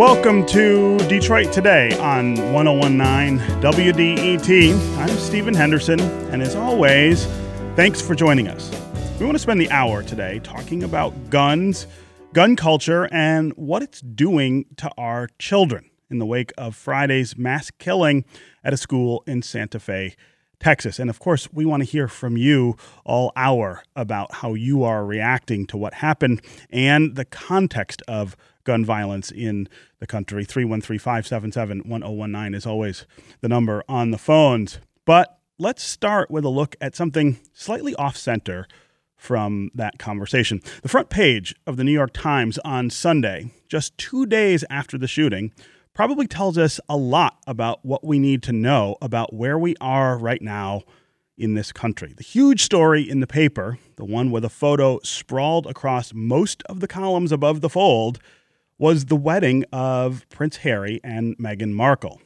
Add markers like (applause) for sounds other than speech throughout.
Welcome to Detroit Today on 1019 WDET. I'm Stephen Henderson, and as always, thanks for joining us. We want to spend the hour today talking about guns, gun culture, and what it's doing to our children in the wake of Friday's mass killing at a school in Santa Fe, Texas. And of course, we want to hear from you all hour about how you are reacting to what happened and the context of gun violence in the country. 313 577 1019 is always the number on the phones. But let's start with a look at something slightly off center from that conversation. The front page of the New York Times on Sunday, just two days after the shooting, probably tells us a lot about what we need to know about where we are right now in this country. The huge story in the paper, the one with a photo sprawled across most of the columns above the fold, was the wedding of Prince Harry and Meghan Markle.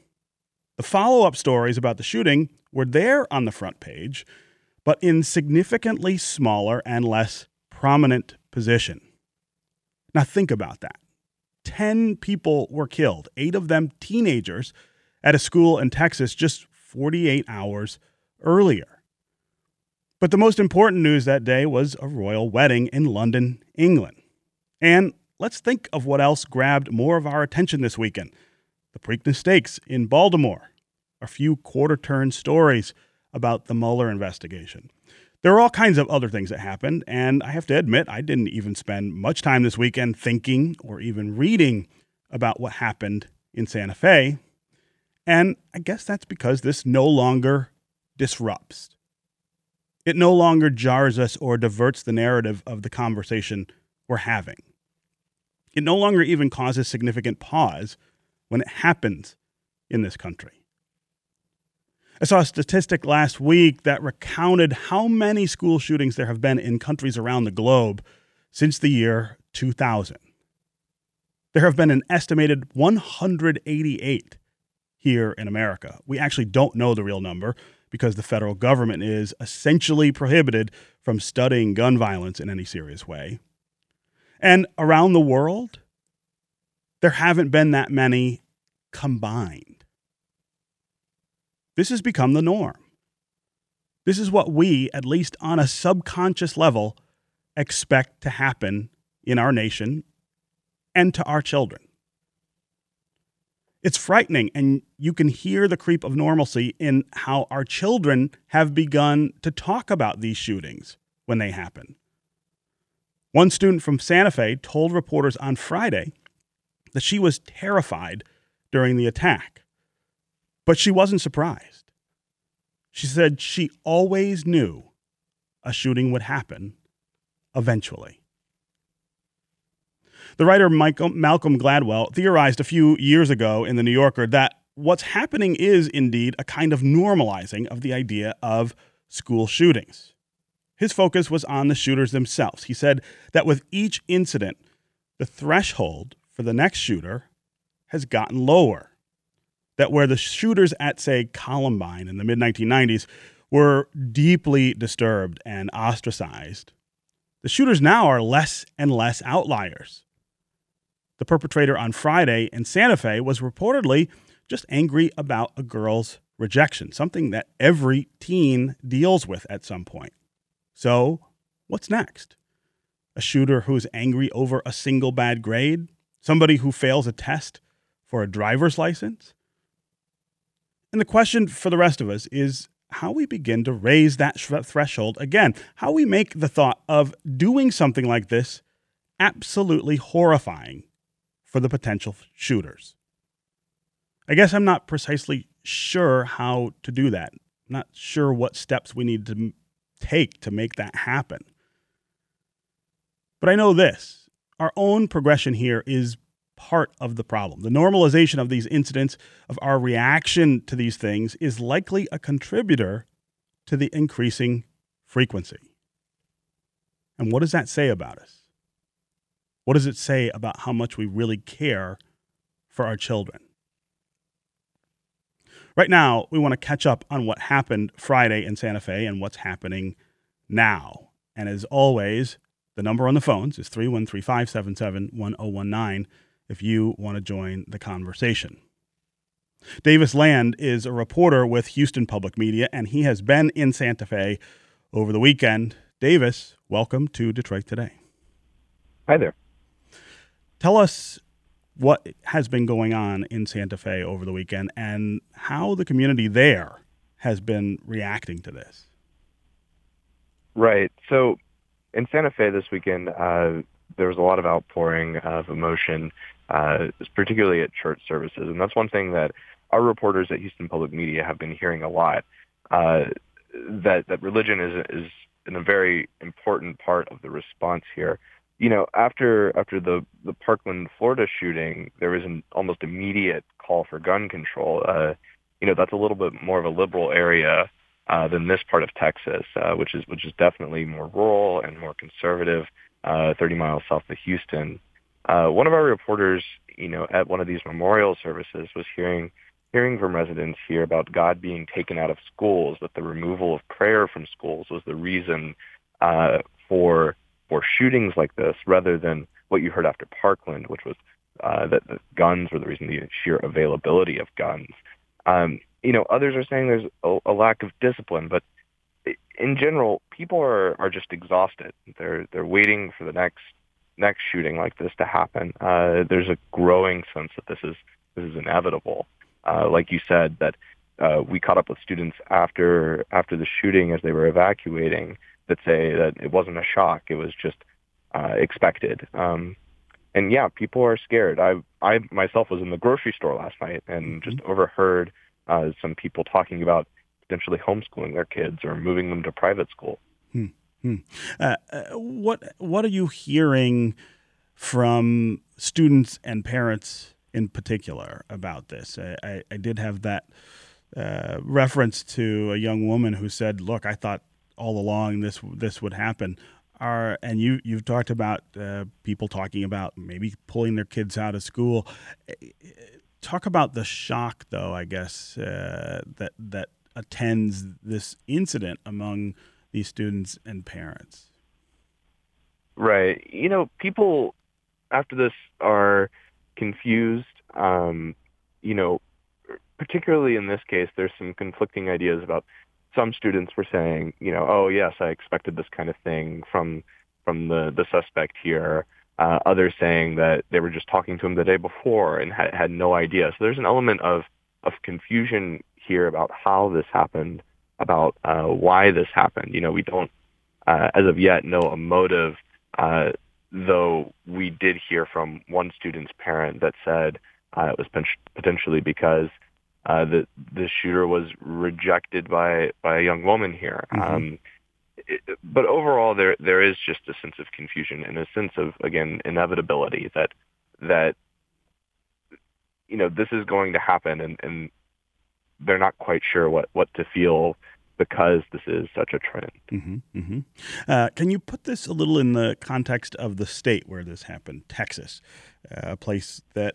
The follow up stories about the shooting were there on the front page, but in significantly smaller and less prominent position. Now, think about that. 10 people were killed, eight of them teenagers, at a school in Texas just 48 hours earlier. But the most important news that day was a royal wedding in London, England. And let's think of what else grabbed more of our attention this weekend the Preakness Stakes in Baltimore, a few quarter turn stories about the Mueller investigation. There are all kinds of other things that happened, and I have to admit, I didn't even spend much time this weekend thinking or even reading about what happened in Santa Fe. And I guess that's because this no longer disrupts. It no longer jars us or diverts the narrative of the conversation we're having. It no longer even causes significant pause when it happens in this country. I saw a statistic last week that recounted how many school shootings there have been in countries around the globe since the year 2000. There have been an estimated 188 here in America. We actually don't know the real number because the federal government is essentially prohibited from studying gun violence in any serious way. And around the world, there haven't been that many combined. This has become the norm. This is what we, at least on a subconscious level, expect to happen in our nation and to our children. It's frightening, and you can hear the creep of normalcy in how our children have begun to talk about these shootings when they happen. One student from Santa Fe told reporters on Friday that she was terrified during the attack, but she wasn't surprised. She said she always knew a shooting would happen eventually. The writer Michael, Malcolm Gladwell theorized a few years ago in The New Yorker that what's happening is indeed a kind of normalizing of the idea of school shootings. His focus was on the shooters themselves. He said that with each incident, the threshold for the next shooter has gotten lower. That where the shooters at, say, Columbine in the mid 1990s were deeply disturbed and ostracized, the shooters now are less and less outliers. The perpetrator on Friday in Santa Fe was reportedly just angry about a girl's rejection, something that every teen deals with at some point. So, what's next? A shooter who's angry over a single bad grade? Somebody who fails a test for a driver's license? And the question for the rest of us is how we begin to raise that threshold again, how we make the thought of doing something like this absolutely horrifying for the potential shooters. I guess I'm not precisely sure how to do that. I'm not sure what steps we need to take to make that happen. But I know this our own progression here is part of the problem. The normalization of these incidents, of our reaction to these things, is likely a contributor to the increasing frequency. And what does that say about us? What does it say about how much we really care for our children? Right now, we want to catch up on what happened Friday in Santa Fe and what's happening now. And as always, the number on the phones is 313 577 1019. if you want to join the conversation. Davis Land is a reporter with Houston Public Media, and he has been in Santa Fe over the weekend. Davis, welcome to Detroit Today. Hi there. Tell us what has been going on in Santa Fe over the weekend and how the community there has been reacting to this. Right. So in Santa Fe this weekend, uh, there was a lot of outpouring of emotion, uh, particularly at church services. And that's one thing that our reporters at Houston Public Media have been hearing a lot, uh, that, that religion is, is a very important part of the response here you know, after after the the Parkland, Florida shooting, there was an almost immediate call for gun control. Uh, you know, that's a little bit more of a liberal area uh, than this part of Texas, uh, which is which is definitely more rural and more conservative, uh, 30 miles south of Houston. Uh, one of our reporters, you know, at one of these memorial services, was hearing hearing from residents here about God being taken out of schools, that the removal of prayer from schools was the reason uh, for for shootings like this rather than what you heard after Parkland, which was uh, that, that guns were the reason, the sheer availability of guns. Um, you know, others are saying there's a, a lack of discipline, but in general, people are, are just exhausted. They're they're waiting for the next next shooting like this to happen. Uh, there's a growing sense that this is this is inevitable. Uh, like you said, that uh, we caught up with students after after the shooting as they were evacuating, that say that it wasn't a shock; it was just uh, expected. Um, and yeah, people are scared. I I myself was in the grocery store last night and mm-hmm. just overheard uh, some people talking about potentially homeschooling their kids or moving them to private school. Hmm. Hmm. Uh, uh, what what are you hearing from students and parents in particular about this? I, I, I did have that uh, reference to a young woman who said, "Look, I thought all along this this would happen. Are and you you've talked about uh, people talking about maybe pulling their kids out of school. Talk about the shock, though. I guess uh, that that attends this incident among these students and parents. Right. You know, people after this are confused. Um, you know, particularly in this case, there's some conflicting ideas about some students were saying, you know, oh yes, I expected this kind of thing from from the the suspect here. Uh, others saying that they were just talking to him the day before and had, had no idea. So there's an element of of confusion here about how this happened, about uh, why this happened. You know, we don't, uh, as of yet, know a motive. Uh, though we did hear from one student's parent that said uh, it was potentially because uh, the the shooter was rejected by by a young woman here. Mm-hmm. Um, it, but overall, there there is just a sense of confusion and a sense of again inevitability that that you know this is going to happen, and, and they're not quite sure what what to feel because this is such a trend. Mm-hmm, mm-hmm. Uh, can you put this a little in the context of the state where this happened, Texas, uh, a place that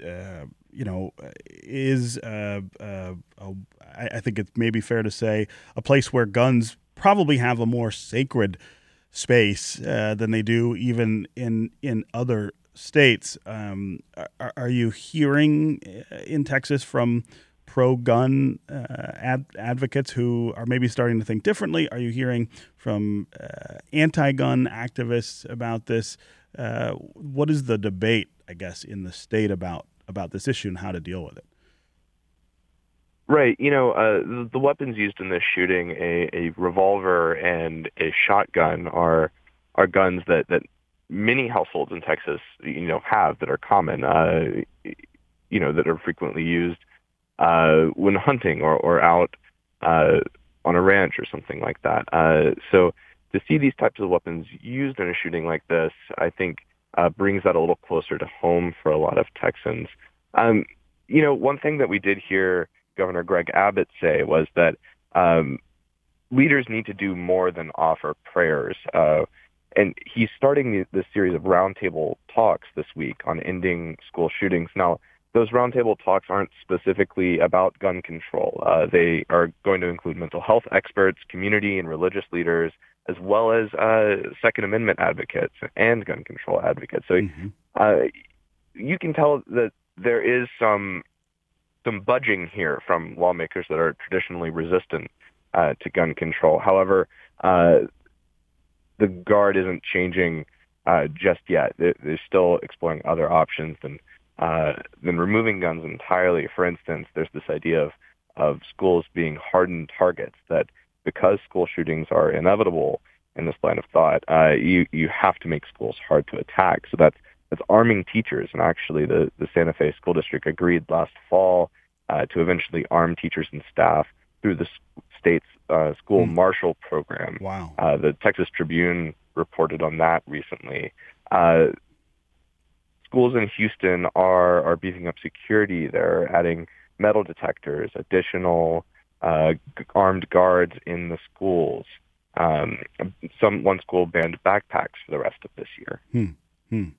uh, you know, is uh, uh, I think it's maybe fair to say a place where guns probably have a more sacred space uh, than they do even in in other states. Um, are, are, you hearing uh, in Texas from pro-gun uh, ad- advocates who are maybe starting to think differently? Are you hearing from uh, anti-gun activists about this? what is the debate, I guess, in the state about about this issue and how to deal with it. Right. You know, uh, the, weapons used in this shooting, a, a revolver and a shotgun, are are guns that, that many households in Texas, you know, have that are common. Uh, you know, that are frequently used uh, when hunting or or out uh, on a ranch or something like that. Uh, so to see these types of weapons used in a shooting like this, I think uh, brings that a little closer to home for a lot of Texans. Um, you know, one thing that we did hear Governor Greg Abbott say was that um, leaders need to do more than offer prayers. Uh, and he's starting this series of roundtable talks this week on ending school shootings. Now, those roundtable talks aren't specifically about gun control. Uh, they are going to include mental health experts, community and religious leaders, as well as uh, Second Amendment advocates and gun control advocates. So, mm-hmm. uh, you can tell that there is some some budging here from lawmakers that are traditionally resistant uh, to gun control. However, uh, the guard isn't changing uh, just yet. They're still exploring other options than uh, than removing guns entirely. For instance, there's this idea of of schools being hardened targets that because school shootings are inevitable in this line of thought, uh, you you have to make schools hard to attack. So that's that's arming teachers, and actually, the the Santa Fe School District agreed last fall uh, to eventually arm teachers and staff through the state's uh, school mm. marshal program. Wow. Uh, the Texas Tribune reported on that recently. Uh, schools in Houston are are beefing up security. They're adding metal detectors, additional uh, armed guards in the schools. Um, some one school banned backpacks for the rest of this year. Hmm. Hmm.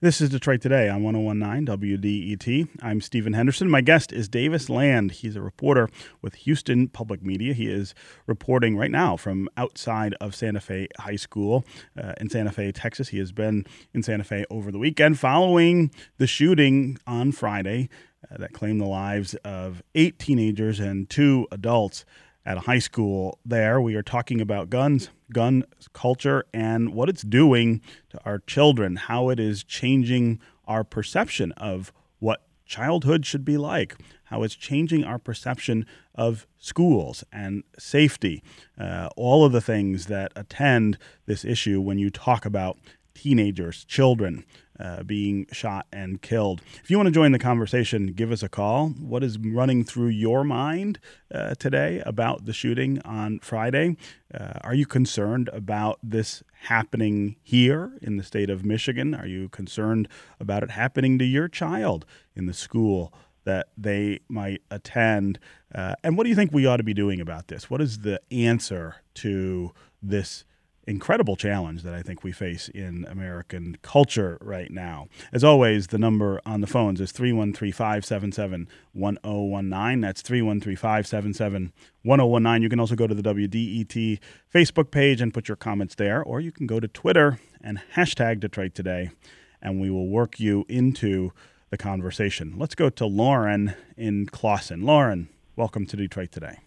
This is Detroit Today on 1019 WDET. I'm Stephen Henderson. My guest is Davis Land. He's a reporter with Houston Public Media. He is reporting right now from outside of Santa Fe High School uh, in Santa Fe, Texas. He has been in Santa Fe over the weekend following the shooting on Friday that claimed the lives of eight teenagers and two adults at a high school there. We are talking about guns, gun culture, and what it's doing to our children, how it is changing our perception of what childhood should be like, how it's changing our perception of schools and safety, uh, all of the things that attend this issue when you talk about teenagers, children uh, being shot and killed. If you want to join the conversation, give us a call. What is running through your mind uh, today about the shooting on Friday? Uh, are you concerned about this happening here in the state of Michigan? Are you concerned about it happening to your child in the school? That they might attend. Uh, and what do you think we ought to be doing about this? What is the answer to this incredible challenge that I think we face in American culture right now. As always, the number on the phones is 313 577 1019. That's 313 577 1019. You can also go to the WDET Facebook page and put your comments there, or you can go to Twitter and hashtag Detroit Today, and we will work you into the conversation. Let's go to Lauren in Clawson. Lauren, welcome to Detroit Today.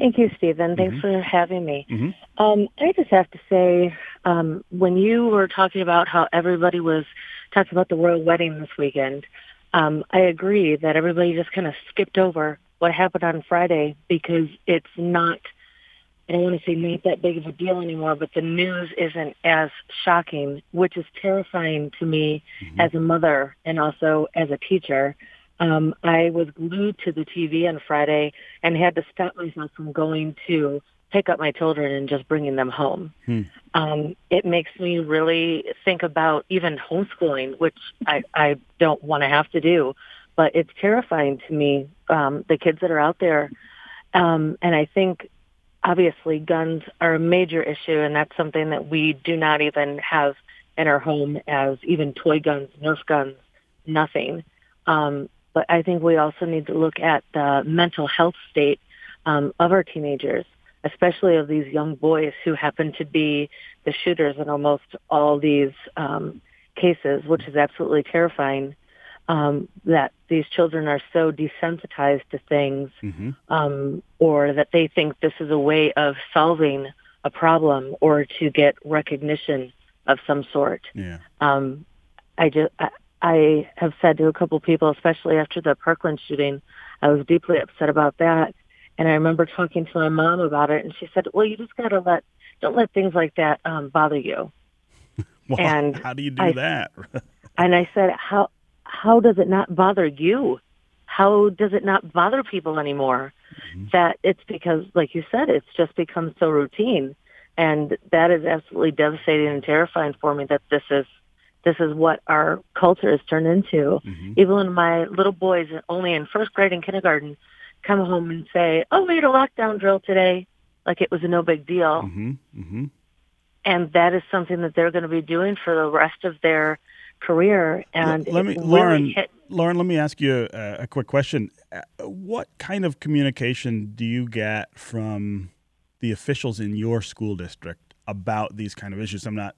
Thank you, Stephen. Thanks mm-hmm. for having me. Mm-hmm. Um, I just have to say, um, when you were talking about how everybody was talking about the royal wedding this weekend, um, I agree that everybody just kind of skipped over what happened on Friday because it's not, I don't want to say not that big of a deal anymore, but the news isn't as shocking, which is terrifying to me mm-hmm. as a mother and also as a teacher. Um, I was glued to the TV on Friday and had to stop myself from going to pick up my children and just bringing them home. Hmm. Um, it makes me really think about even homeschooling, which I, I don't want to have to do, but it's terrifying to me, um, the kids that are out there. Um, and I think obviously guns are a major issue and that's something that we do not even have in our home as even toy guns, Nerf guns, nothing. Um, but I think we also need to look at the mental health state um, of our teenagers, especially of these young boys who happen to be the shooters in almost all these um, cases, which is absolutely terrifying. Um, that these children are so desensitized to things, mm-hmm. um, or that they think this is a way of solving a problem or to get recognition of some sort. Yeah. Um, I just I, I have said to a couple people, especially after the Parkland shooting, I was deeply upset about that. And I remember talking to my mom about it, and she said, "Well, you just got to let don't let things like that um, bother you." (laughs) well, and how do you do I, that? (laughs) and I said, "How how does it not bother you? How does it not bother people anymore? Mm-hmm. That it's because, like you said, it's just become so routine." And that is absolutely devastating and terrifying for me that this is this is what our culture has turned into. Mm-hmm. Even when my little boys, only in first grade and kindergarten, come home and say, "Oh, we had a lockdown drill today," like it was a no big deal. Mm-hmm. Mm-hmm. And that is something that they're going to be doing for the rest of their career. And let me, really Lauren, hit- Lauren, let me ask you a, a quick question. Uh, what kind of communication do you get from the officials in your school district about these kind of issues? I'm not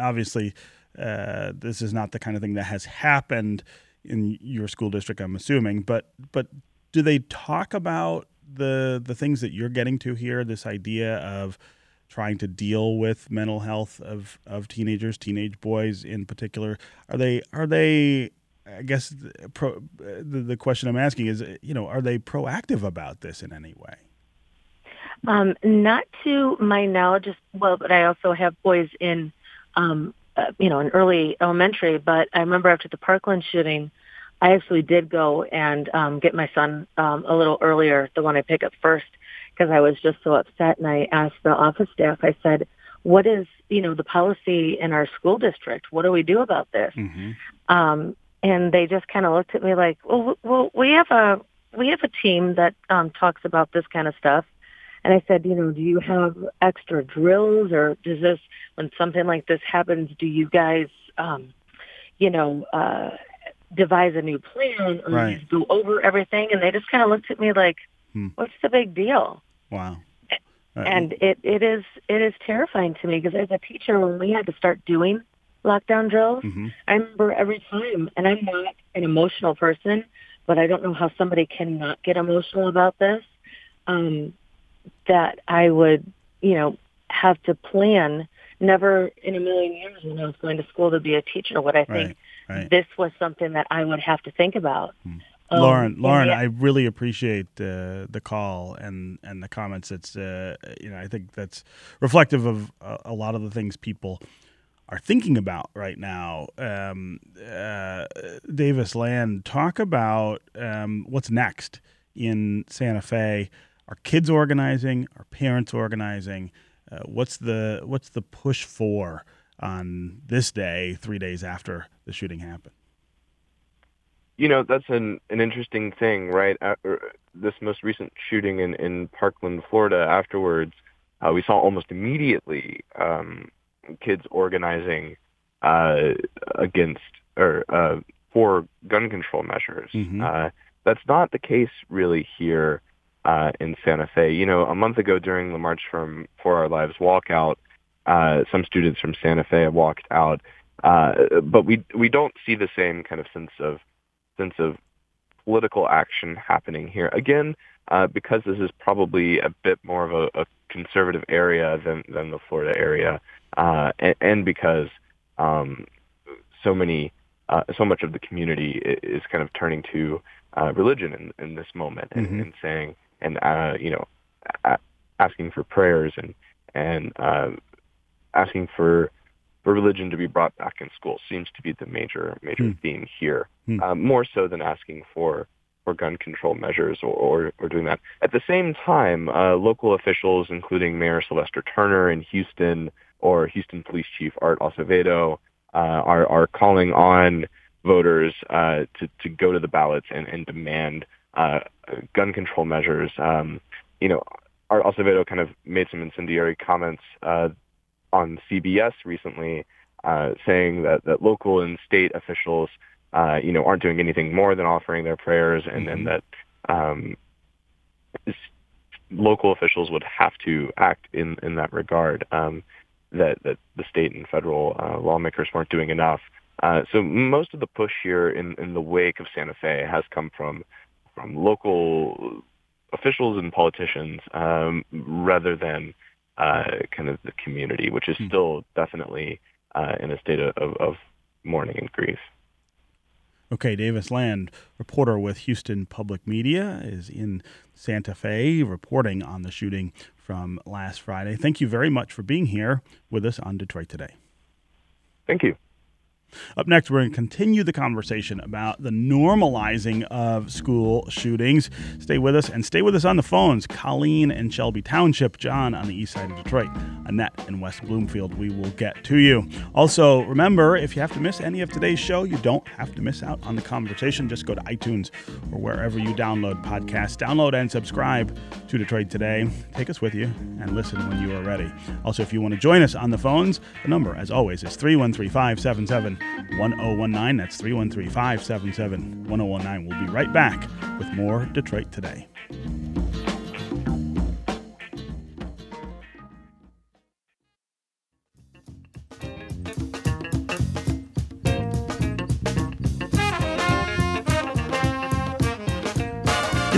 obviously uh, this is not the kind of thing that has happened in your school district, I'm assuming. But but do they talk about the the things that you're getting to here? This idea of trying to deal with mental health of, of teenagers, teenage boys in particular. Are they are they? I guess the, pro, the, the question I'm asking is, you know, are they proactive about this in any way? Um, not to my knowledge, well, but I also have boys in, um, uh, you know, in early elementary. But I remember after the Parkland shooting, I actually did go and um, get my son um, a little earlier, the one I pick up first, because I was just so upset. And I asked the office staff, I said, what is, you know, the policy in our school district? What do we do about this? Mm-hmm. Um, and they just kind of looked at me like, well, well, we have a, we have a team that um, talks about this kind of stuff. And I said, you know, do you have extra drills or does this, when something like this happens, do you guys, um, you know, uh, devise a new plan or right. go over everything? And they just kind of looked at me like, hmm. what's the big deal? Wow. And it, it is it is terrifying to me because as a teacher, when we had to start doing lockdown drills, mm-hmm. I remember every time, and I'm not an emotional person, but I don't know how somebody cannot get emotional about this. Um, that I would, you know, have to plan. Never in a million years when I was going to school to be a teacher would I think right, right. this was something that I would have to think about. Hmm. Um, Lauren, Lauren, yeah. I really appreciate uh, the call and, and the comments. It's uh, you know I think that's reflective of a, a, lot of the things people are thinking about right now. Um, uh, Davis Land, talk about um, what's next in Santa Fe. Are kids organizing? Are parents organizing? Uh, what's the what's the push for on this day, three days after the shooting happened? You know, that's an an interesting thing, right? Uh, this most recent shooting in in Parkland, Florida. Afterwards, uh, we saw almost immediately um, kids organizing uh, against or uh, for gun control measures. Mm-hmm. Uh, that's not the case really here uh, in Santa Fe. You know, a month ago during the March from For Our Lives walkout, uh, some students from Santa Fe walked out, uh, but we we don't see the same kind of sense of sense of political action happening here. Again, uh, because this is probably a bit more of a, a conservative area than, than the Florida area, uh, and, and because um, so many, uh, so much of the community is kind of turning to uh, religion in, in this moment and, mm-hmm. and saying, and uh, you know, a- asking for prayers and and uh, asking for for religion to be brought back in school seems to be the major major mm. theme here, mm. uh, more so than asking for for gun control measures or, or, or doing that. At the same time, uh, local officials, including Mayor Sylvester Turner in Houston or Houston Police Chief Art Acevedo, uh, are are calling on voters uh, to to go to the ballots and, and demand uh, gun control measures. Um, you know, Art Acevedo kind of made some incendiary comments uh, on CBS recently, uh, saying that, that local and state officials, uh, you know, aren't doing anything more than offering their prayers, and, mm-hmm. and that um, local officials would have to act in, in that regard. Um, that that the state and federal uh, lawmakers weren't doing enough. Uh, so most of the push here in, in the wake of Santa Fe has come from from local officials and politicians um, rather than uh, kind of the community, which is hmm. still definitely uh, in a state of, of mourning and grief. Okay, Davis Land, reporter with Houston Public Media, is in Santa Fe reporting on the shooting from last Friday. Thank you very much for being here with us on Detroit Today. Thank you. Up next, we're going to continue the conversation about the normalizing of school shootings. Stay with us and stay with us on the phones. Colleen in Shelby Township, John on the east side of Detroit, Annette in West Bloomfield. We will get to you. Also, remember, if you have to miss any of today's show, you don't have to miss out on the conversation. Just go to iTunes or wherever you download podcasts. Download and subscribe to Detroit Today. Take us with you and listen when you are ready. Also, if you want to join us on the phones, the number, as always, is 313 577 1019. That's 313 577 1019. We'll be right back with more Detroit Today.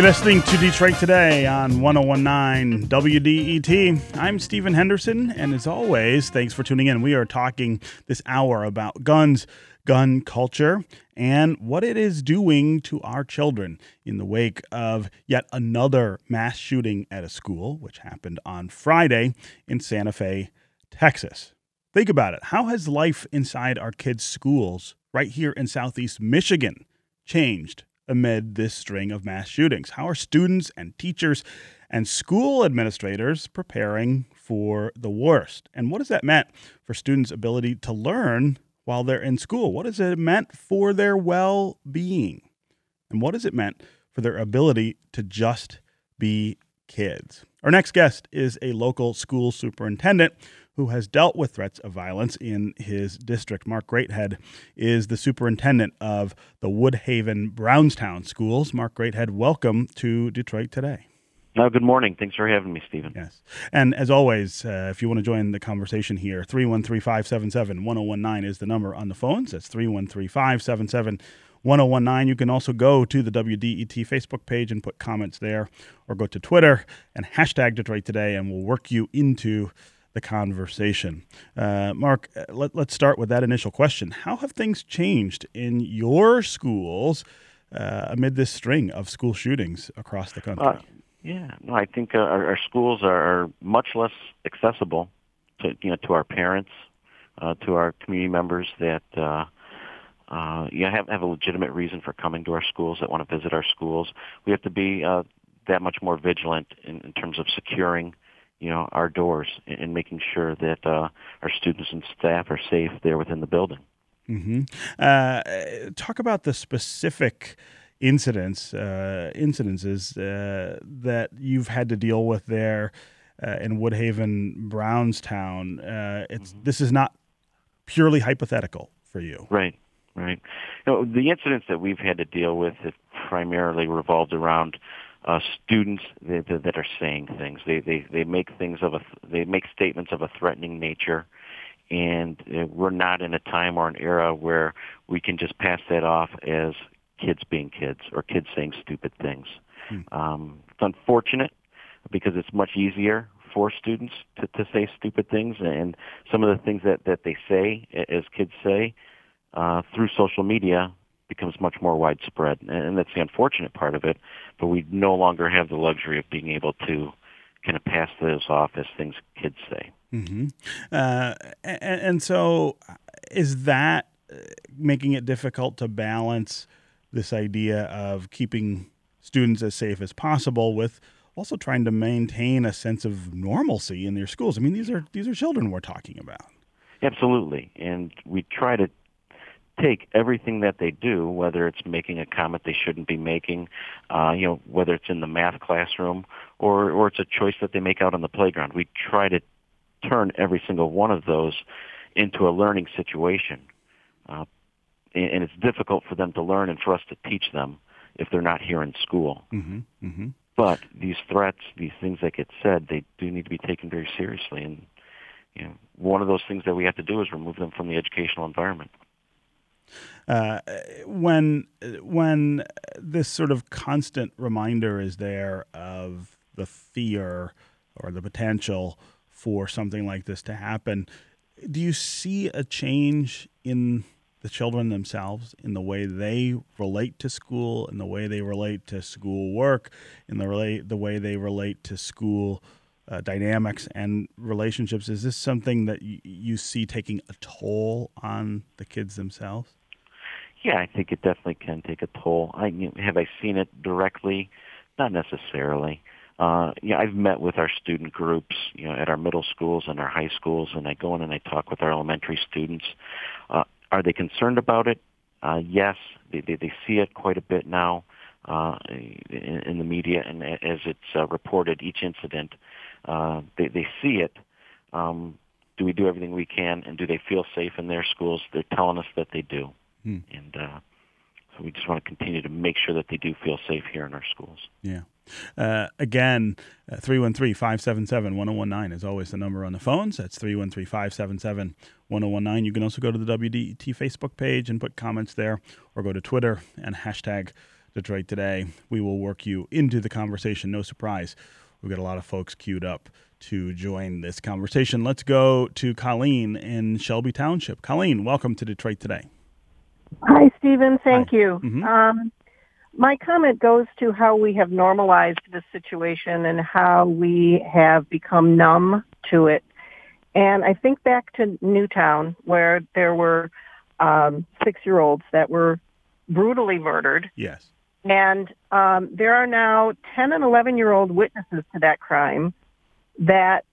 You're listening to Detroit Today on 1019 WDET. I'm Stephen Henderson, and as always, thanks for tuning in. We are talking this hour about guns, gun culture, and what it is doing to our children in the wake of yet another mass shooting at a school, which happened on Friday in Santa Fe, Texas. Think about it. How has life inside our kids' schools right here in Southeast Michigan changed amid this string of mass shootings? How are students and teachers and school administrators preparing for the worst? And what has that meant for students' ability to learn while they're in school? What has it meant for their well being? And what has it meant for their ability to just be kids? Our next guest is a local school superintendent who has dealt with threats of violence in his district. Mark Greathead is the superintendent of the Woodhaven Brownstown schools. Mark Greathead, welcome to Detroit today. Uh, good morning. Thanks for having me, Stephen. Yes. And as always, uh, if you want to join the conversation here, 313 577 1019 is the number on the phones. That's 313 577 1019. You can also go to the WDET Facebook page and put comments there, or go to Twitter and hashtag Detroit Today, and we'll work you into the conversation. Uh, Mark, uh, let, us start with that initial question. How have things changed in your schools uh, amid this string of school shootings across the country? Uh, yeah, no, I think uh, our, our, schools are, much less accessible to you know to our parents, uh, to our community members that uh, you know, have have a legitimate reason for coming to our schools that want to visit our schools. We have to be uh, that much more vigilant in, in terms of securing you know our doors and making sure that uh, our students and staff are safe there within the building. Mm-hmm. Uh, talk about the specific incidents, uh, incidences uh, that you've had to deal with there uh, in Woodhaven, Brownstown. Uh, it's mm-hmm. this is not purely hypothetical for you, right? Right. You know, the incidents that we've had to deal with have primarily revolved around uh, students that, that are saying things. They they they make things of a they make statements of a threatening nature, and uh, we're not in a time or an era where we can just pass that off as kids being kids or kids saying stupid things. Hmm. Um, it's unfortunate because it's much easier for students to, to say stupid things and some of the things that, that they say as kids say uh, through social media becomes much more widespread and that's the unfortunate part of it but we no longer have the luxury of being able to kind of pass those off as things kids say mm-hmm. uh, and, and so is that uh, making it difficult to balance this idea of keeping students as safe as possible with also trying to maintain a sense of normalcy in their schools. I mean, these are these are children we're talking about. Absolutely, and we try to take everything that they do, whether it's making a comment they shouldn't be making, uh, you know, whether it's in the math classroom or or it's a choice that they make out on the playground. We try to turn every single one of those into a learning situation. Uh, and it's difficult for them to learn and for us to teach them if they're not here in school. Mm-hmm, mm-hmm. But these threats, these things that get said, they do need to be taken very seriously. And you know, one of those things that we have to do is remove them from the educational environment. Uh, when when this sort of constant reminder is there of the fear or the potential for something like this to happen, do you see a change in the children themselves in the way they relate to school, in the way they relate to school work, in the relate the way they relate to school uh, dynamics and relationships. Is this something that y- you see taking a toll on the kids themselves? Yeah, I think it definitely can take a toll. I have I seen it directly, not necessarily. Uh, yeah, I've met with our student groups, you know, at our middle schools and our high schools, and I go in and I talk with our elementary students. Uh, are they concerned about it? Uh, yes, they, they, they see it quite a bit now uh, in, in the media, and as it's uh, reported, each incident, uh, they, they see it. Um, do we do everything we can, and do they feel safe in their schools? They're telling us that they do, hmm. and uh, so we just want to continue to make sure that they do feel safe here in our schools. Yeah. Uh, again, uh, 313 577 1019 is always the number on the phones. That's 313 577 1019. You can also go to the WDET Facebook page and put comments there, or go to Twitter and hashtag Detroit Today. We will work you into the conversation. No surprise. We've got a lot of folks queued up to join this conversation. Let's go to Colleen in Shelby Township. Colleen, welcome to Detroit Today. Hi, Stephen. Thank Hi. you. Mm-hmm. Um, my comment goes to how we have normalized this situation and how we have become numb to it. And I think back to Newtown, where there were um, six-year-olds that were brutally murdered. Yes. And um, there are now 10 and 11 year old witnesses to that crime that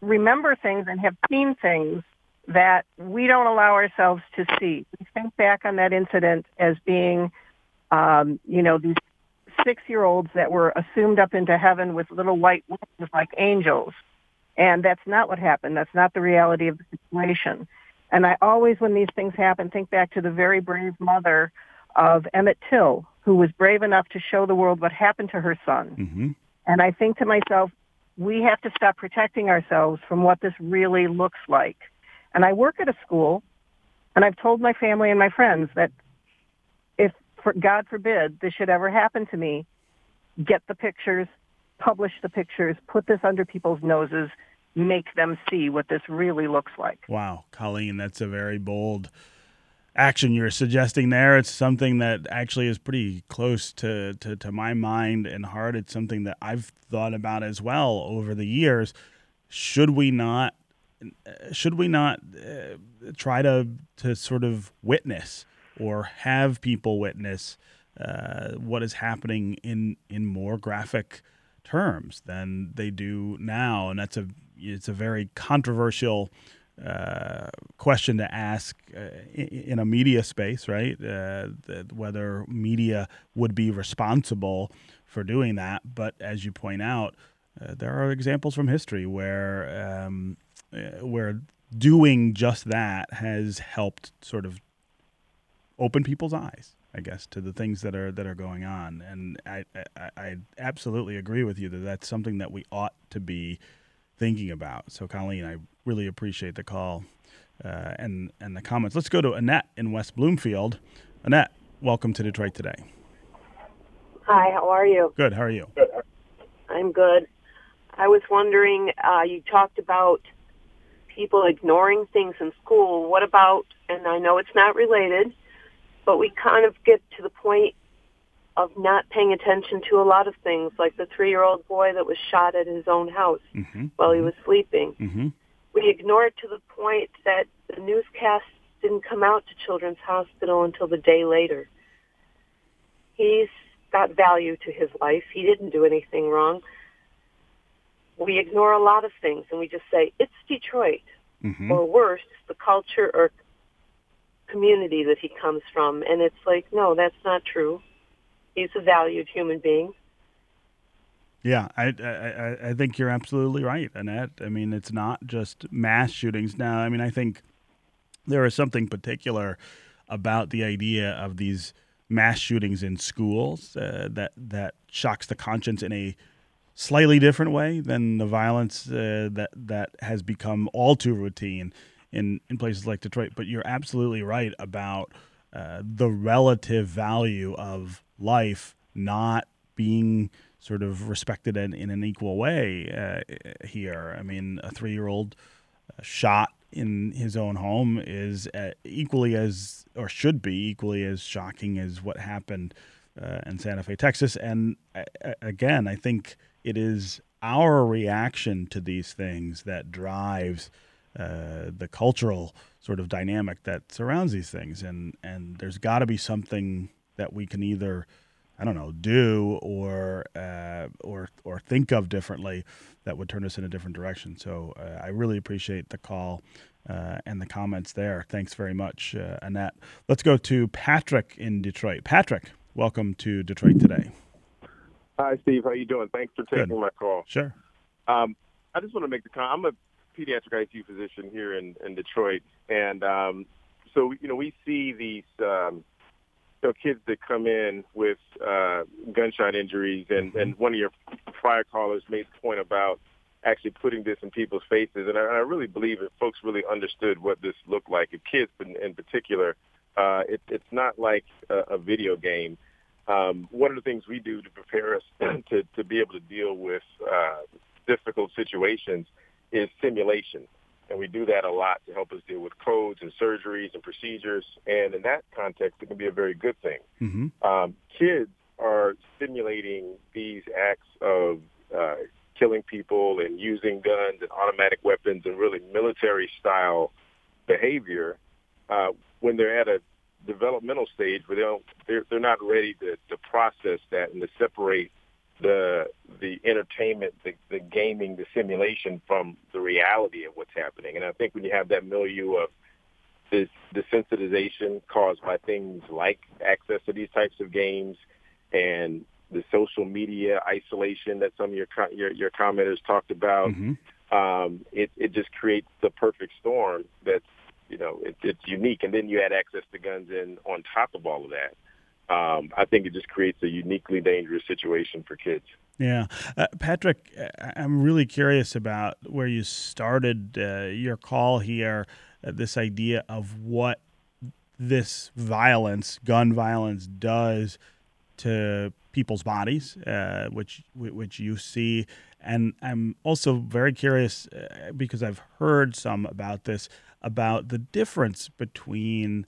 remember things and have seen things that we don't allow ourselves to see. We think back on that incident as being, um, you know, these six year olds that were assumed up into heaven with little white wings like angels. And that's not what happened. That's not the reality of the situation. And I always, when these things happen, think back to the very brave mother of Emmett Till, who was brave enough to show the world what happened to her son. Mm-hmm. And I think to myself, we have to stop protecting ourselves from what this really looks like. And I work at a school, and I've told my family and my friends that if, for God forbid, this should ever happen to me, get the pictures, publish the pictures, put this under people's noses, make them see what this really looks like. Wow, Colleen, that's a very bold action you're suggesting there. It's something that actually is pretty close to, to, to, my mind and heart. It's something that I've thought about as well over the years. Should we not should we not uh, try to to sort of witness or have people witness uh, what is happening in in more graphic terms than they do now? And that's a it's a very controversial uh, question to ask uh, in, a media space, right? Uh, whether media would be responsible for doing that. But as you point out, uh, there are examples from history where um, where doing just that has helped sort of open people's eyes. I guess to the things that are that are going on, and I, I, I absolutely agree with you that that's something that we ought to be thinking about. So, Colleen, I really appreciate the call uh, and and the comments. Let's go to Annette in West Bloomfield. Annette, welcome to Detroit today. Hi, how are you? Good. How are you? I'm good. I was wondering. Uh, you talked about people ignoring things in school. What about? And I know it's not related, but we kind of get to the point of not paying attention to a lot of things, like the three-year-old boy that was shot at his own house mm-hmm. while he was sleeping. Mm-hmm. We ignore it to the point that the newscast didn't come out to Children's Hospital until the day later. He's got value to his life. He didn't do anything wrong. We ignore a lot of things and we just say, it's Detroit. Mm-hmm. Or worse, the culture or community that he comes from. And it's like, no, that's not true he's a valued human being. Yeah, I, I I think you're absolutely right, Annette. I mean, it's not just mass shootings now. I mean, I think there is something particular about the idea of these mass shootings in schools uh, that that shocks the conscience in a slightly different way than the violence uh, that that has become all too routine in in places like Detroit. But you're absolutely right about uh, the relative value of life not being sort of respected in, in an equal way uh, here. I mean, a three year old uh, shot in his own home is uh, equally as, or should be equally as shocking as what happened uh, in Santa Fe, Texas. And uh, again, I think it is our reaction to these things that drives uh, the cultural sort of dynamic that surrounds these things. And, and there's got to be something that we can either I don't know do or uh, or or think of differently that would turn us in a different direction. So uh, I really appreciate the call uh, and the comments there. Thanks very much, uh, Annette. Let's go to Patrick in Detroit. Patrick, welcome to Detroit today. Hi, Steve. How you doing? Thanks for taking Good. my call. Sure. Um, I just want to make the comment. I'm a pediatric ICU physician here in, in Detroit, and um, so you know we see these um, you know, kids that come in with uh, gunshot injuries, and, mm-hmm. and one of your prior callers made the point about actually putting this in people's faces, and I, I really believe if folks really understood what this looked like, if kids in, in particular, uh, it, it's not like a, a video game. Um, one of the things we do to prepare us (clears throat) to, to be able to deal with uh, difficult situations is simulation. And we do that a lot to help us deal with codes and surgeries and procedures. And in that context, it can be a very good thing. Mm-hmm. Um, kids are simulating these acts of uh, killing people and using guns and automatic weapons and really military style behavior uh, when they're at a developmental stage where they don't, they're, they're not ready to, to process that and to separate the the entertainment, the, the gaming, the simulation from the reality of what's happening. And I think when you have that milieu of this desensitization caused by things like access to these types of games and the social media isolation that some of your your, your commenters talked about, mm-hmm. um, it it just creates the perfect storm that's you know it, it's unique. And then you add access to guns in on top of all of that um, I think it just creates a uniquely dangerous situation for kids. Yeah. Uh, Patrick, I'm really curious about where you started uh, your call here, uh, this idea of what this violence, gun violence, does to people's bodies, uh, which which you see. And I'm also very curious uh, because I've heard some about this, about the difference between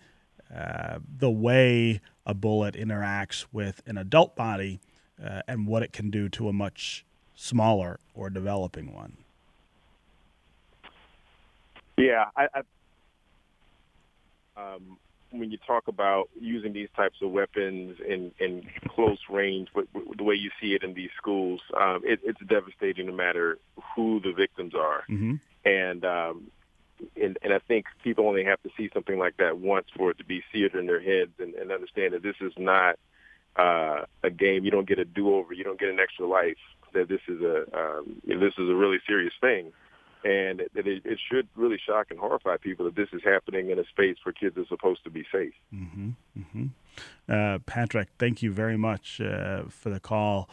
uh, the way a bullet interacts with an adult body uh, and what it can do to a much smaller or developing one. Yeah, I, I um, when you talk about using these types of weapons in, in close range, but, the way you see it in these schools, um, it, it's devastating no matter who the victims are. Mm-hmm. And um, and, and I think people only have to see something like that once for it to be seared in their heads and, and understand that this is not uh, a game. You don't get a do-over. You don't get an extra life. That this is a um, this is a really serious thing, and that it, it should really shock and horrify people that this is happening in a space where kids are supposed to be safe. Mm-hmm, mm-hmm. Uh, Patrick, thank you very much uh, for the call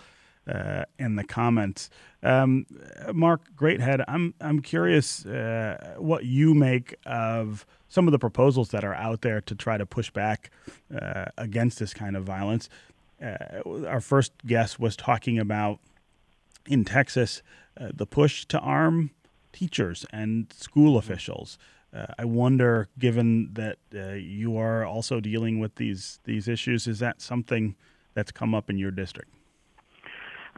uh, in the comments. Um, Mark Greathead, I'm I'm curious uh, what you make of some of the proposals that are out there to try to push back uh, against this kind of violence. Uh, our first guest was talking about in Texas uh, the push to arm teachers and school officials. Uh, I wonder, given that you are also dealing with these these issues, is that something that's come up in your district?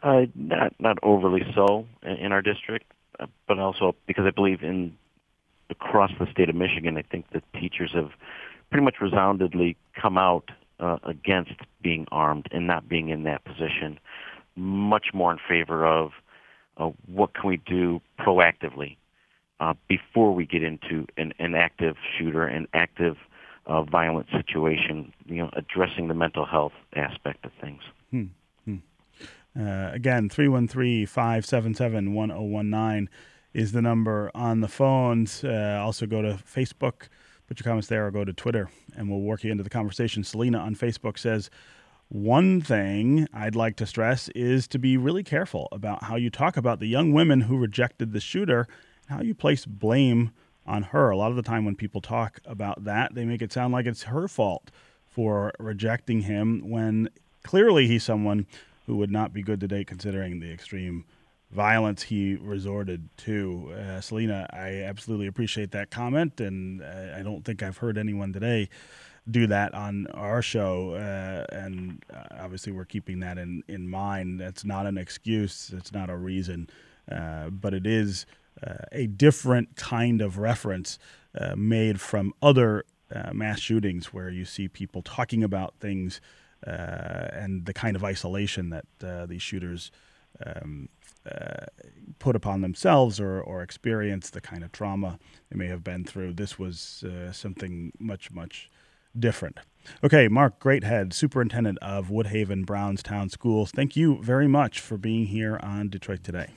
Uh, not not overly so in our district, uh, but also because I believe in across the state of Michigan, I think that teachers have pretty much resoundedly come out uh, against being armed and not being in that position, much more in favor of uh, what can we do proactively uh, before we get into an, an active shooter, an active uh, violent situation, you know, addressing the mental health aspect of things. Hmm. Uh, again, 313 577 1019 is the number on the phones. Uh, also, go to Facebook, put your comments there, or go to Twitter, and we'll work you into the conversation. Selena on Facebook says, one thing I'd like to stress is to be really careful about how you talk about the young women who rejected the shooter and how you place blame on her. A lot of the time, when people talk about that, they make it sound like it's her fault for rejecting him when clearly he's someone who would not be good to date considering the extreme violence he resorted to. Uh, Selena, I absolutely appreciate that comment, and I don't think I've heard anyone today do that on our show. Uh, and uh, obviously, we're keeping that in, in mind. That's not an excuse, it's not a reason, uh, but it is uh, a different kind of reference uh, made from other mass shootings where you see people talking about things and the kind of isolation that uh, these shooters um, uh, put upon themselves or, or experience, the kind of trauma they may have been through. This was uh, something much, much different. Okay, Mark Greathead, Superintendent of Woodhaven Brownstown Schools, thank you very much for being here on Detroit Today.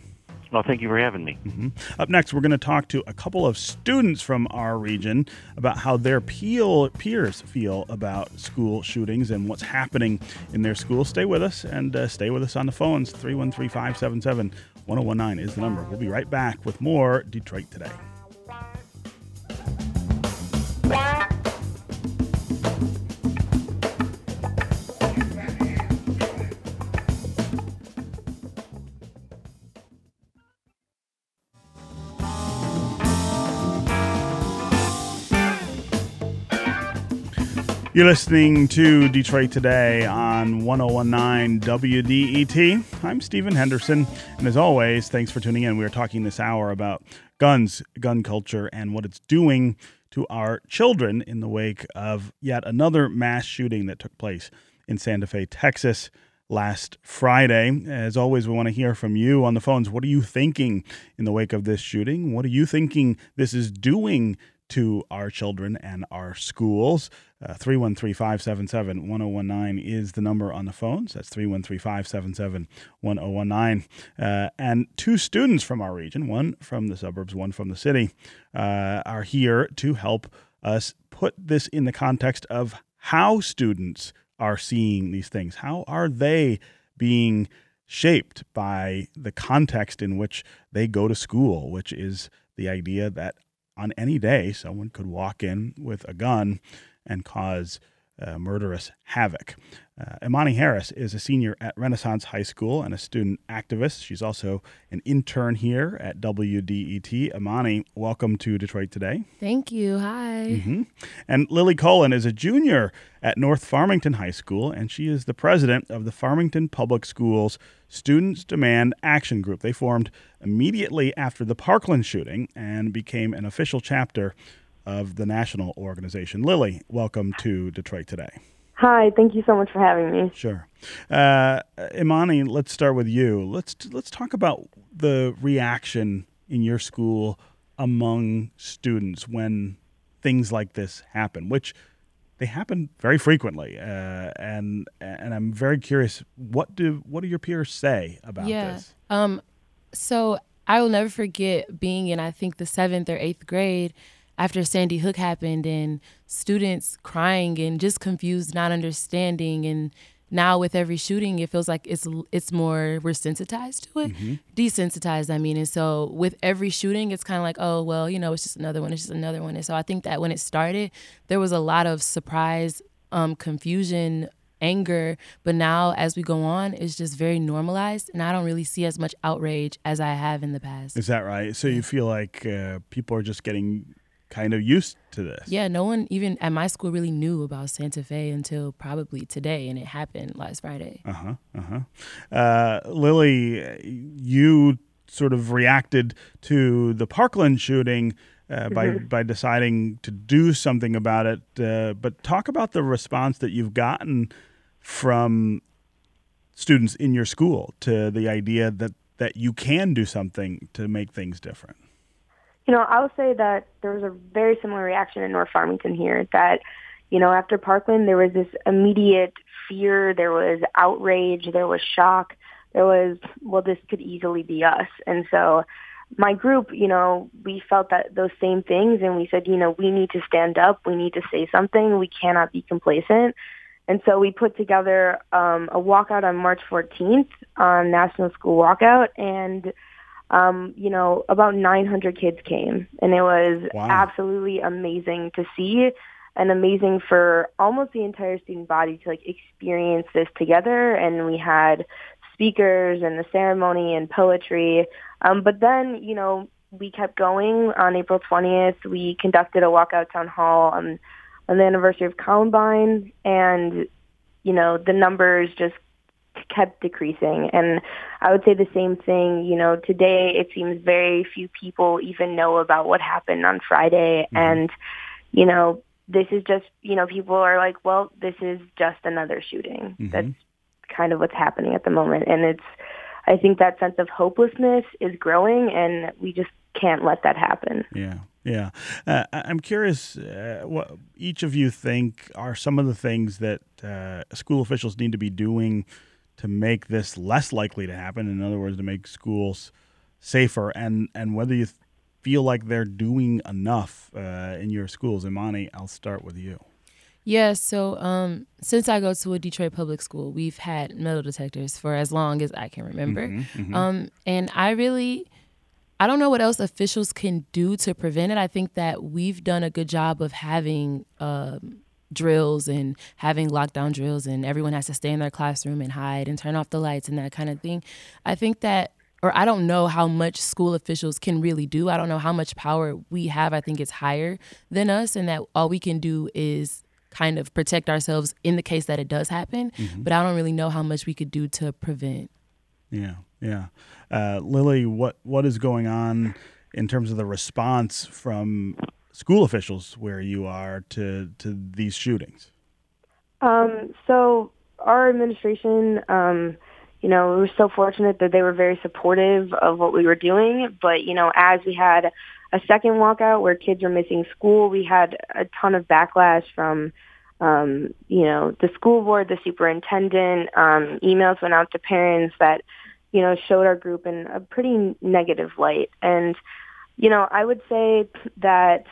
Well, thank you for having me. Mm-hmm. Up next, we're going to talk to a couple of students from our region about how their peel, peers feel about school shootings and what's happening in their school. Stay with us and uh, stay with us on the phones. 313 577 1019 is the number. We'll be right back with more Detroit Today. You're listening to Detroit Today on 1019 WDET. I'm Stephen Henderson, and as always, thanks for tuning in. We are talking this hour about guns, gun culture, and what it's doing to our children in the wake of yet another mass shooting that took place in Santa Fe, Texas last Friday. As always, we want to hear from you on the phones. What are you thinking in the wake of this shooting? What are you thinking this is doing to our children and our schools? Uh, 313 577 1019 is the number on the phones. That's 313 577 1019. Uh, and two students from our region, one from the suburbs, one from the city, uh, are here to help us put this in the context of how students are seeing these things. How are they being shaped by the context in which they go to school, which is the idea that on any day someone could walk in with a gun and cause uh, murderous havoc. Uh, Imani Harris is a senior at Renaissance High School and a student activist. She's also an intern here at WDET. Imani, welcome to Detroit Today. Thank you. Hi. Mm-hmm. And Lily Cullen is a junior at North Farmington High School, and she is the president of the Farmington Public Schools Students Demand Action Group. They formed immediately after the Parkland shooting and became an official chapter of the national organization. Lily, welcome to Detroit Today. Hi, thank you so much for having me. Sure, uh, Imani. Let's start with you. Let's let's talk about the reaction in your school among students when things like this happen, which they happen very frequently, uh, and and I'm very curious. What do what do your peers say about yeah. this? Um, so I will never forget being in I think the seventh or eighth grade after Sandy Hook happened and students crying and just confused, not understanding. And now with every shooting it feels like it's it's more we're sensitized to it mm-hmm. desensitized i mean. And so with every shooting it's kind of like oh well you know it's just another one it's just another one. And so i think that when it started there was a lot of surprise um, confusion anger. But now as we go on it's just very normalized and i don't really see as much outrage as i have in the past. Is that right? So you feel like uh, people are just getting kind of used to this. Yeah, no one even at my school really knew about Santa Fe until probably today, and it happened last Friday. Uh-huh, uh-huh. Uh, Lily, you sort of reacted to the Parkland shooting uh, by mm-hmm. by deciding to do something about it. Uh, but talk about the response that you've gotten from students in your school to the idea that that you can do something to make things different. You know, I will say that there was a very similar reaction in North Farmington here that, you know, after Parkland, there was this immediate fear, there was outrage, there was shock, there was, well, this could easily be us. And so my group, you know, we felt that those same things and we said, you know, we need to stand up, we need to say something, we cannot be complacent. And so we put together um, a walkout on March 14th on National School Walkout and um, you know, about 900 kids came, and it was wow. absolutely amazing to see, and amazing for almost the entire student body to like experience this together. And we had speakers and the ceremony and poetry. Um, but then, you know, we kept going. On April 20th, we conducted a walkout town hall on on the anniversary of Columbine, and you know, the numbers just kept decreasing. And I would say the same thing, you know, today it seems very few people even know about what happened on Friday. Mm-hmm. And, you know, this is just, you know, people are like, well, this is just another shooting. Mm-hmm. That's kind of what's happening at the moment. And it's, I think that sense of hopelessness is growing and we just can't let that happen. Yeah. Yeah. Uh, I'm curious uh, what each of you think are some of the things that uh, school officials need to be doing to make this less likely to happen. In other words, to make schools safer, and and whether you feel like they're doing enough uh, in your schools. Imani, I'll start with you. Yeah, so um, since I go to a Detroit public school, we've had metal detectors for as long as I can remember. Mm-hmm, mm-hmm. Um, and I really, I don't know what else officials can do to prevent it. I think that we've done a good job of having um, drills and having lockdown drills and everyone has to stay in their classroom and hide and turn off the lights and that kind of thing. I think that or I don't know how much school officials can really do. I don't know how much power we have. I think it's higher than us and that all we can do is kind of protect ourselves in the case that it does happen. Mm-hmm. But I don't really know how much we could do to prevent. Yeah, yeah. Uh, Lily, what what is going on in terms of the response from school officials where you are to to these shootings? Um, so our administration, um, you know, we were so fortunate that they were very supportive of what we were doing. But you know, as we had a second walkout where kids were missing school, we had a ton of backlash from um, you know, the school board, the superintendent, um, emails went out to parents that, you know, showed our group in a pretty negative light. And, you know, I would say that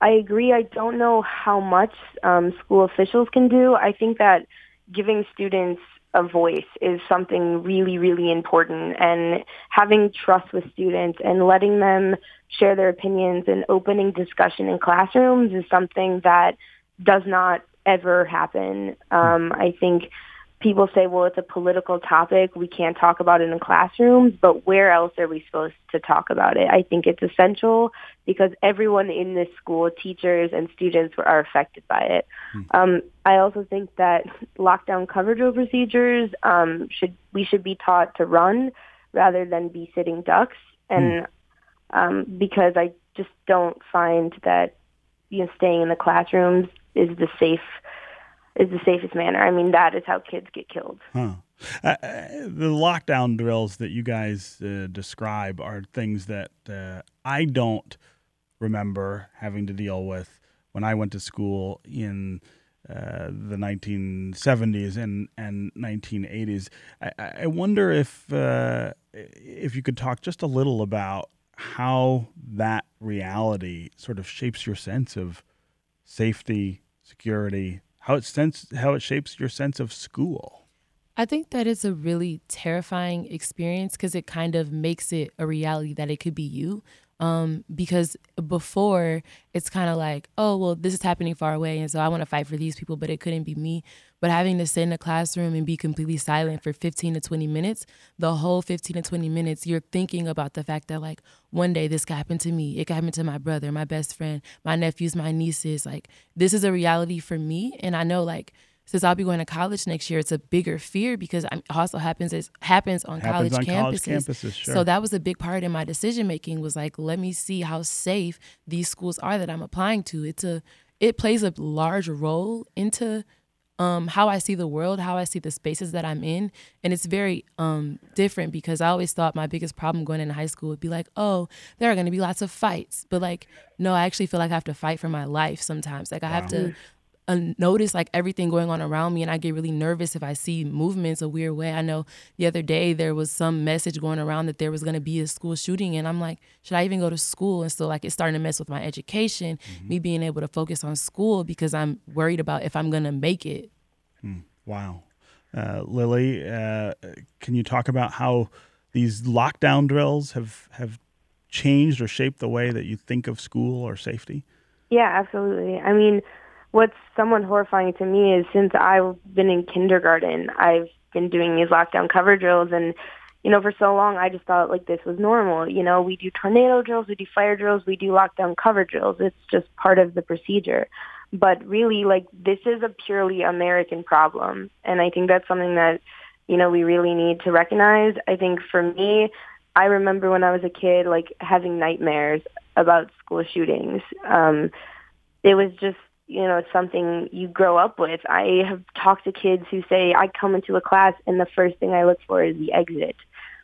I agree. I don't know how much um, school officials can do. I think that giving students a voice is something really, really important and having trust with students and letting them share their opinions and opening discussion in classrooms is something that does not ever happen. Um, I think people say, well, it's a political topic. We can't talk about it in classrooms, but where else are we supposed to talk about it? I think it's essential because everyone in this school, teachers and students, are affected by it. Hmm. Um, I also think that lockdown cover drill procedures um, should we should be taught to run rather than be sitting ducks, and hmm. um, because I just don't find that you know staying in the classrooms is the safe is the safest manner. I mean, that is how kids get killed. Huh. Uh, uh, the lockdown drills that you guys uh, describe are things that uh, I don't remember having to deal with when I went to school in uh, the 1970s and, and 1980s. I, I wonder if uh, if you could talk just a little about how that reality sort of shapes your sense of safety, security, how it sense how it shapes your sense of school. I think that is a really terrifying experience because it kind of makes it a reality that it could be you. Um, because before it's kind of like, oh, well, this is happening far away. And so I want to fight for these people, but it couldn't be me. But having to sit in a classroom and be completely silent for 15 to 20 minutes, the whole 15 to 20 minutes, you're thinking about the fact that, like, one day this could happen to me. It could happen to my brother, my best friend, my nephews, my nieces. Like, this is a reality for me. And I know, like, since I'll be going to college next year, it's a bigger fear because it also happens it happens on happens college on campuses. College campuses sure. So that was a big part in my decision making was like, let me see how safe these schools are that I'm applying to. It's a it plays a large role into um, how I see the world, how I see the spaces that I'm in, and it's very um, different because I always thought my biggest problem going into high school would be like, oh, there are going to be lots of fights, but like, no, I actually feel like I have to fight for my life sometimes. Like I wow. have to notice like everything going on around me and I get really nervous if I see movements a weird way. I know the other day there was some message going around that there was going to be a school shooting and I'm like, should I even go to school? And so like it's starting to mess with my education, mm-hmm. me being able to focus on school because I'm worried about if I'm going to make it. Hmm. Wow. Uh, Lily, uh, can you talk about how these lockdown drills have, have changed or shaped the way that you think of school or safety? Yeah, absolutely. I mean, what's somewhat horrifying to me is since I've been in kindergarten, I've been doing these lockdown cover drills and you know, for so long I just thought like this was normal. You know, we do tornado drills, we do fire drills, we do lockdown cover drills. It's just part of the procedure. But really like this is a purely American problem. And I think that's something that, you know, we really need to recognize. I think for me, I remember when I was a kid like having nightmares about school shootings. Um it was just you know, it's something you grow up with. I have talked to kids who say, I come into a class and the first thing I look for is the exit.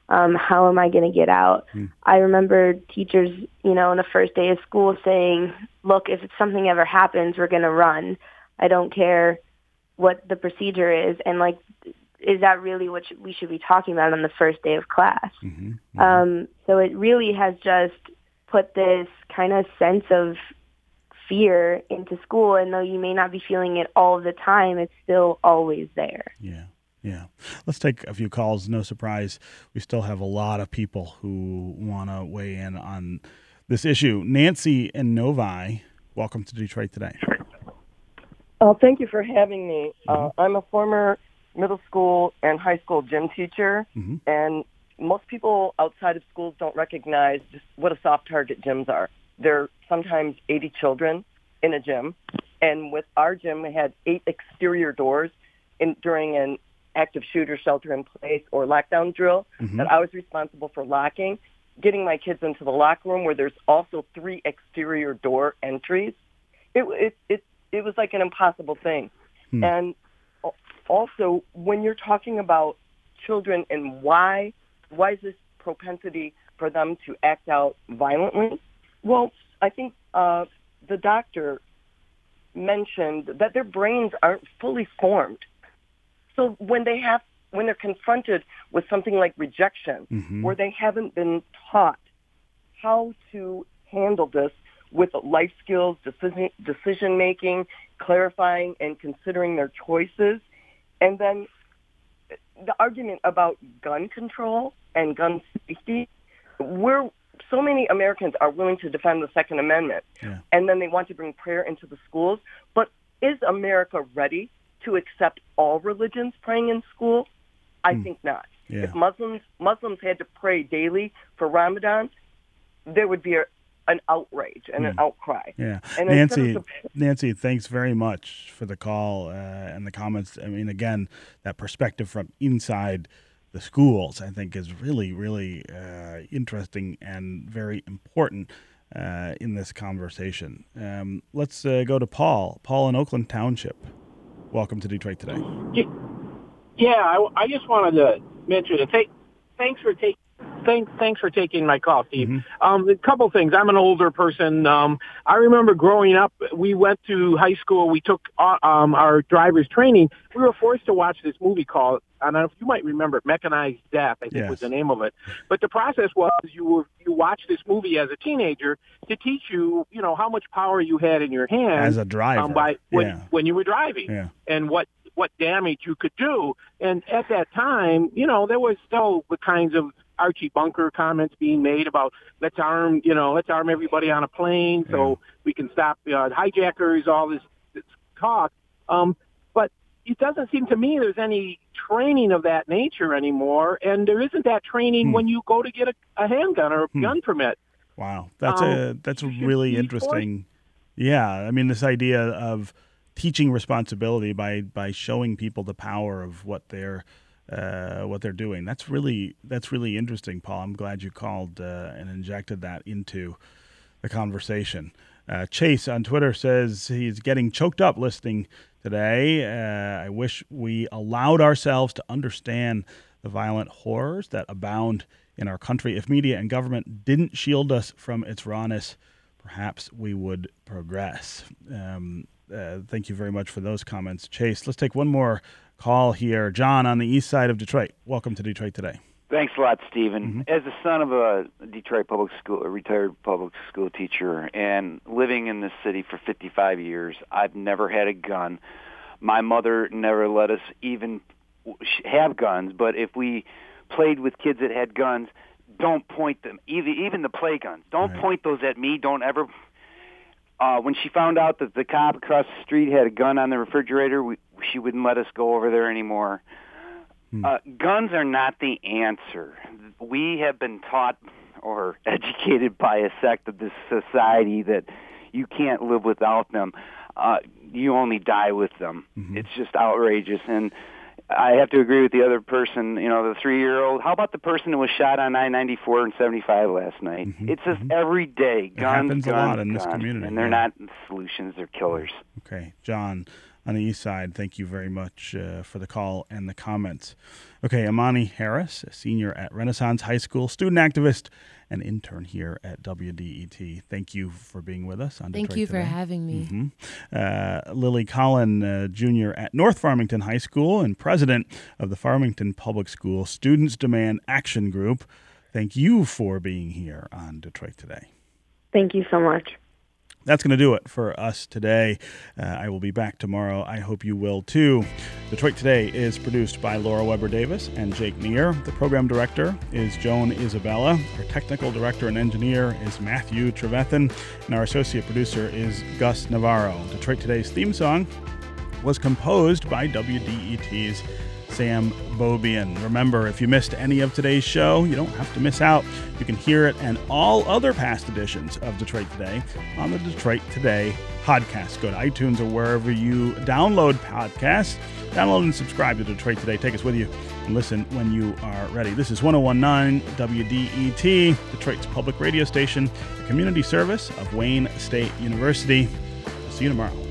Um, how am I going to get out? Mm. I remember teachers, you know, on the first day of school saying, look, if something ever happens, we're going to run. I don't care what the procedure is. And like, is that really what we should be talking about on the first day of class? Mm-hmm. Mm-hmm. Um, so it really has just put this kind of sense of fear into school and though you may not be feeling it all the time it's still always there. Yeah yeah. Let's take a few calls. No surprise we still have a lot of people who want to weigh in on this issue. Nancy and novi welcome to detroit today. Uh, thank you for having me. Mm-hmm. uh, i'm a former middle school and high school gym teacher mm-hmm. and most people outside of schools don't recognize just what a soft target gyms are there are sometimes 80 children in a gym, and with our gym, we had eight exterior doors in, during an active shooter shelter in place or lockdown drill mm-hmm. that I was responsible for locking, getting my kids into the locker room where there's also three exterior door entries. It it it, it was like an impossible thing. Hmm. And also when you're talking about children and why why is this propensity for them to act out violently? Well, I think uh, the doctor mentioned that their brains aren't fully formed so when they have, when they're confronted with something like rejection, mm-hmm. where they haven't been taught how to handle this with life skills, decision, decision making, clarifying and considering their choices, and then the argument about gun control and gun safety, we're so many Americans are willing to defend the Second Amendment, yeah. and then they want to bring prayer into the schools. But is America ready to accept all religions praying in school? I hmm. think not. Yeah. If Muslims Muslims had to pray daily for Ramadan, there would be a, an outrage and mm. an hmm. outcry. Yeah, and Nancy, Nancy, thanks very much for the call uh, and the comments. I mean, again, that perspective from inside the schools, I think, is really, really uh, interesting and very important uh, in this conversation. Um, let's uh, go to Paul. Paul in Oakland Township. Welcome to Detroit today. Yeah, I, I just wanted to mention it. Thanks for taking thanks thanks for taking my call, Steve. Mm-hmm. Um, a couple things. I'm an older person. Um, I remember growing up. We went to high school. We took uh, um, our driver's training. We were forced to watch this movie called. I don't know if you might remember it, Mechanized Death. I think yes. was the name of it. But the process was you were you watch this movie as a teenager to teach you, you know, how much power you had in your hands as a driver um, by when yeah. when you were driving, yeah. and what what damage you could do. And at that time, you know, there was still the kinds of Archie Bunker comments being made about let's arm, you know, let's arm everybody on a plane so yeah. we can stop uh, hijackers, all this, this talk. Um, but it doesn't seem to me there's any training of that nature anymore, and there isn't that training hmm. when you go to get a, a handgun or a hmm. gun permit. Wow, that's um, a that's really interesting. Yeah, I mean this idea of teaching responsibility by by showing people the power of what they're uh, what they're doing. That's really that's really interesting, Paul. I'm glad you called uh, and injected that into the conversation. Uh, Chase on Twitter says he's getting choked up listening today. Uh, I wish we allowed ourselves to understand the violent horrors that abound in our country. If media and government didn't shield us from its rawness, perhaps we would progress. Um, uh, thank you very much for those comments, Chase. Let's take one more call here. John on the east side of Detroit. Welcome to Detroit today. Thanks a lot, Stephen. Mm-hmm. As the son of a Detroit public school, a retired public school teacher, and living in this city for 55 years, I've never had a gun. My mother never let us even have guns, but if we played with kids that had guns, don't point them, even even the play guns. Don't right. point those at me. Don't ever uh, when she found out that the cop across the street had a gun on the refrigerator, we, she wouldn't let us go over there anymore. Hmm. Uh, guns are not the answer. We have been taught or (laughs) educated by a sect of this society that you can't live without them. Uh, you only die with them. Mm-hmm. It's just outrageous. And I have to agree with the other person, you know, the three year old. How about the person who was shot on I ninety four and seventy five last night? Mm-hmm. It's just mm-hmm. every day. Guns, it happens guns, a lot in guns, this community. And they're yeah. not solutions, they're killers. Okay. John on the east side, thank you very much uh, for the call and the comments. Okay, Imani Harris, a senior at Renaissance High School, student activist and intern here at WDET. Thank you for being with us on Detroit. Thank Detroit you today. for having me. Mm-hmm. Uh, Lily Collin, uh, Jr. at North Farmington High School and president of the Farmington Public School Students Demand Action Group. Thank you for being here on Detroit Today. Thank you so much that's going to do it for us today. Uh, I will be back tomorrow. I hope you will too. Detroit Today is produced by Laura Weber Davis and Jake Neer. The program director is Joan Isabella. Our technical director and engineer is Matthew Trevethan. And our associate producer is Gus Navarro. Detroit Today's theme song was composed by WDET's Sam Beaubien. Remember, if you missed any of today's show, you don't have to miss out. You can hear it and all other past editions of Detroit Today on the Detroit Today podcast. Go to iTunes or wherever you download podcasts. Download and subscribe to Detroit Today. Take us with you and listen when you are ready. This is 1019 WDET, Detroit's public radio station, a community service of Wayne State University. See you tomorrow.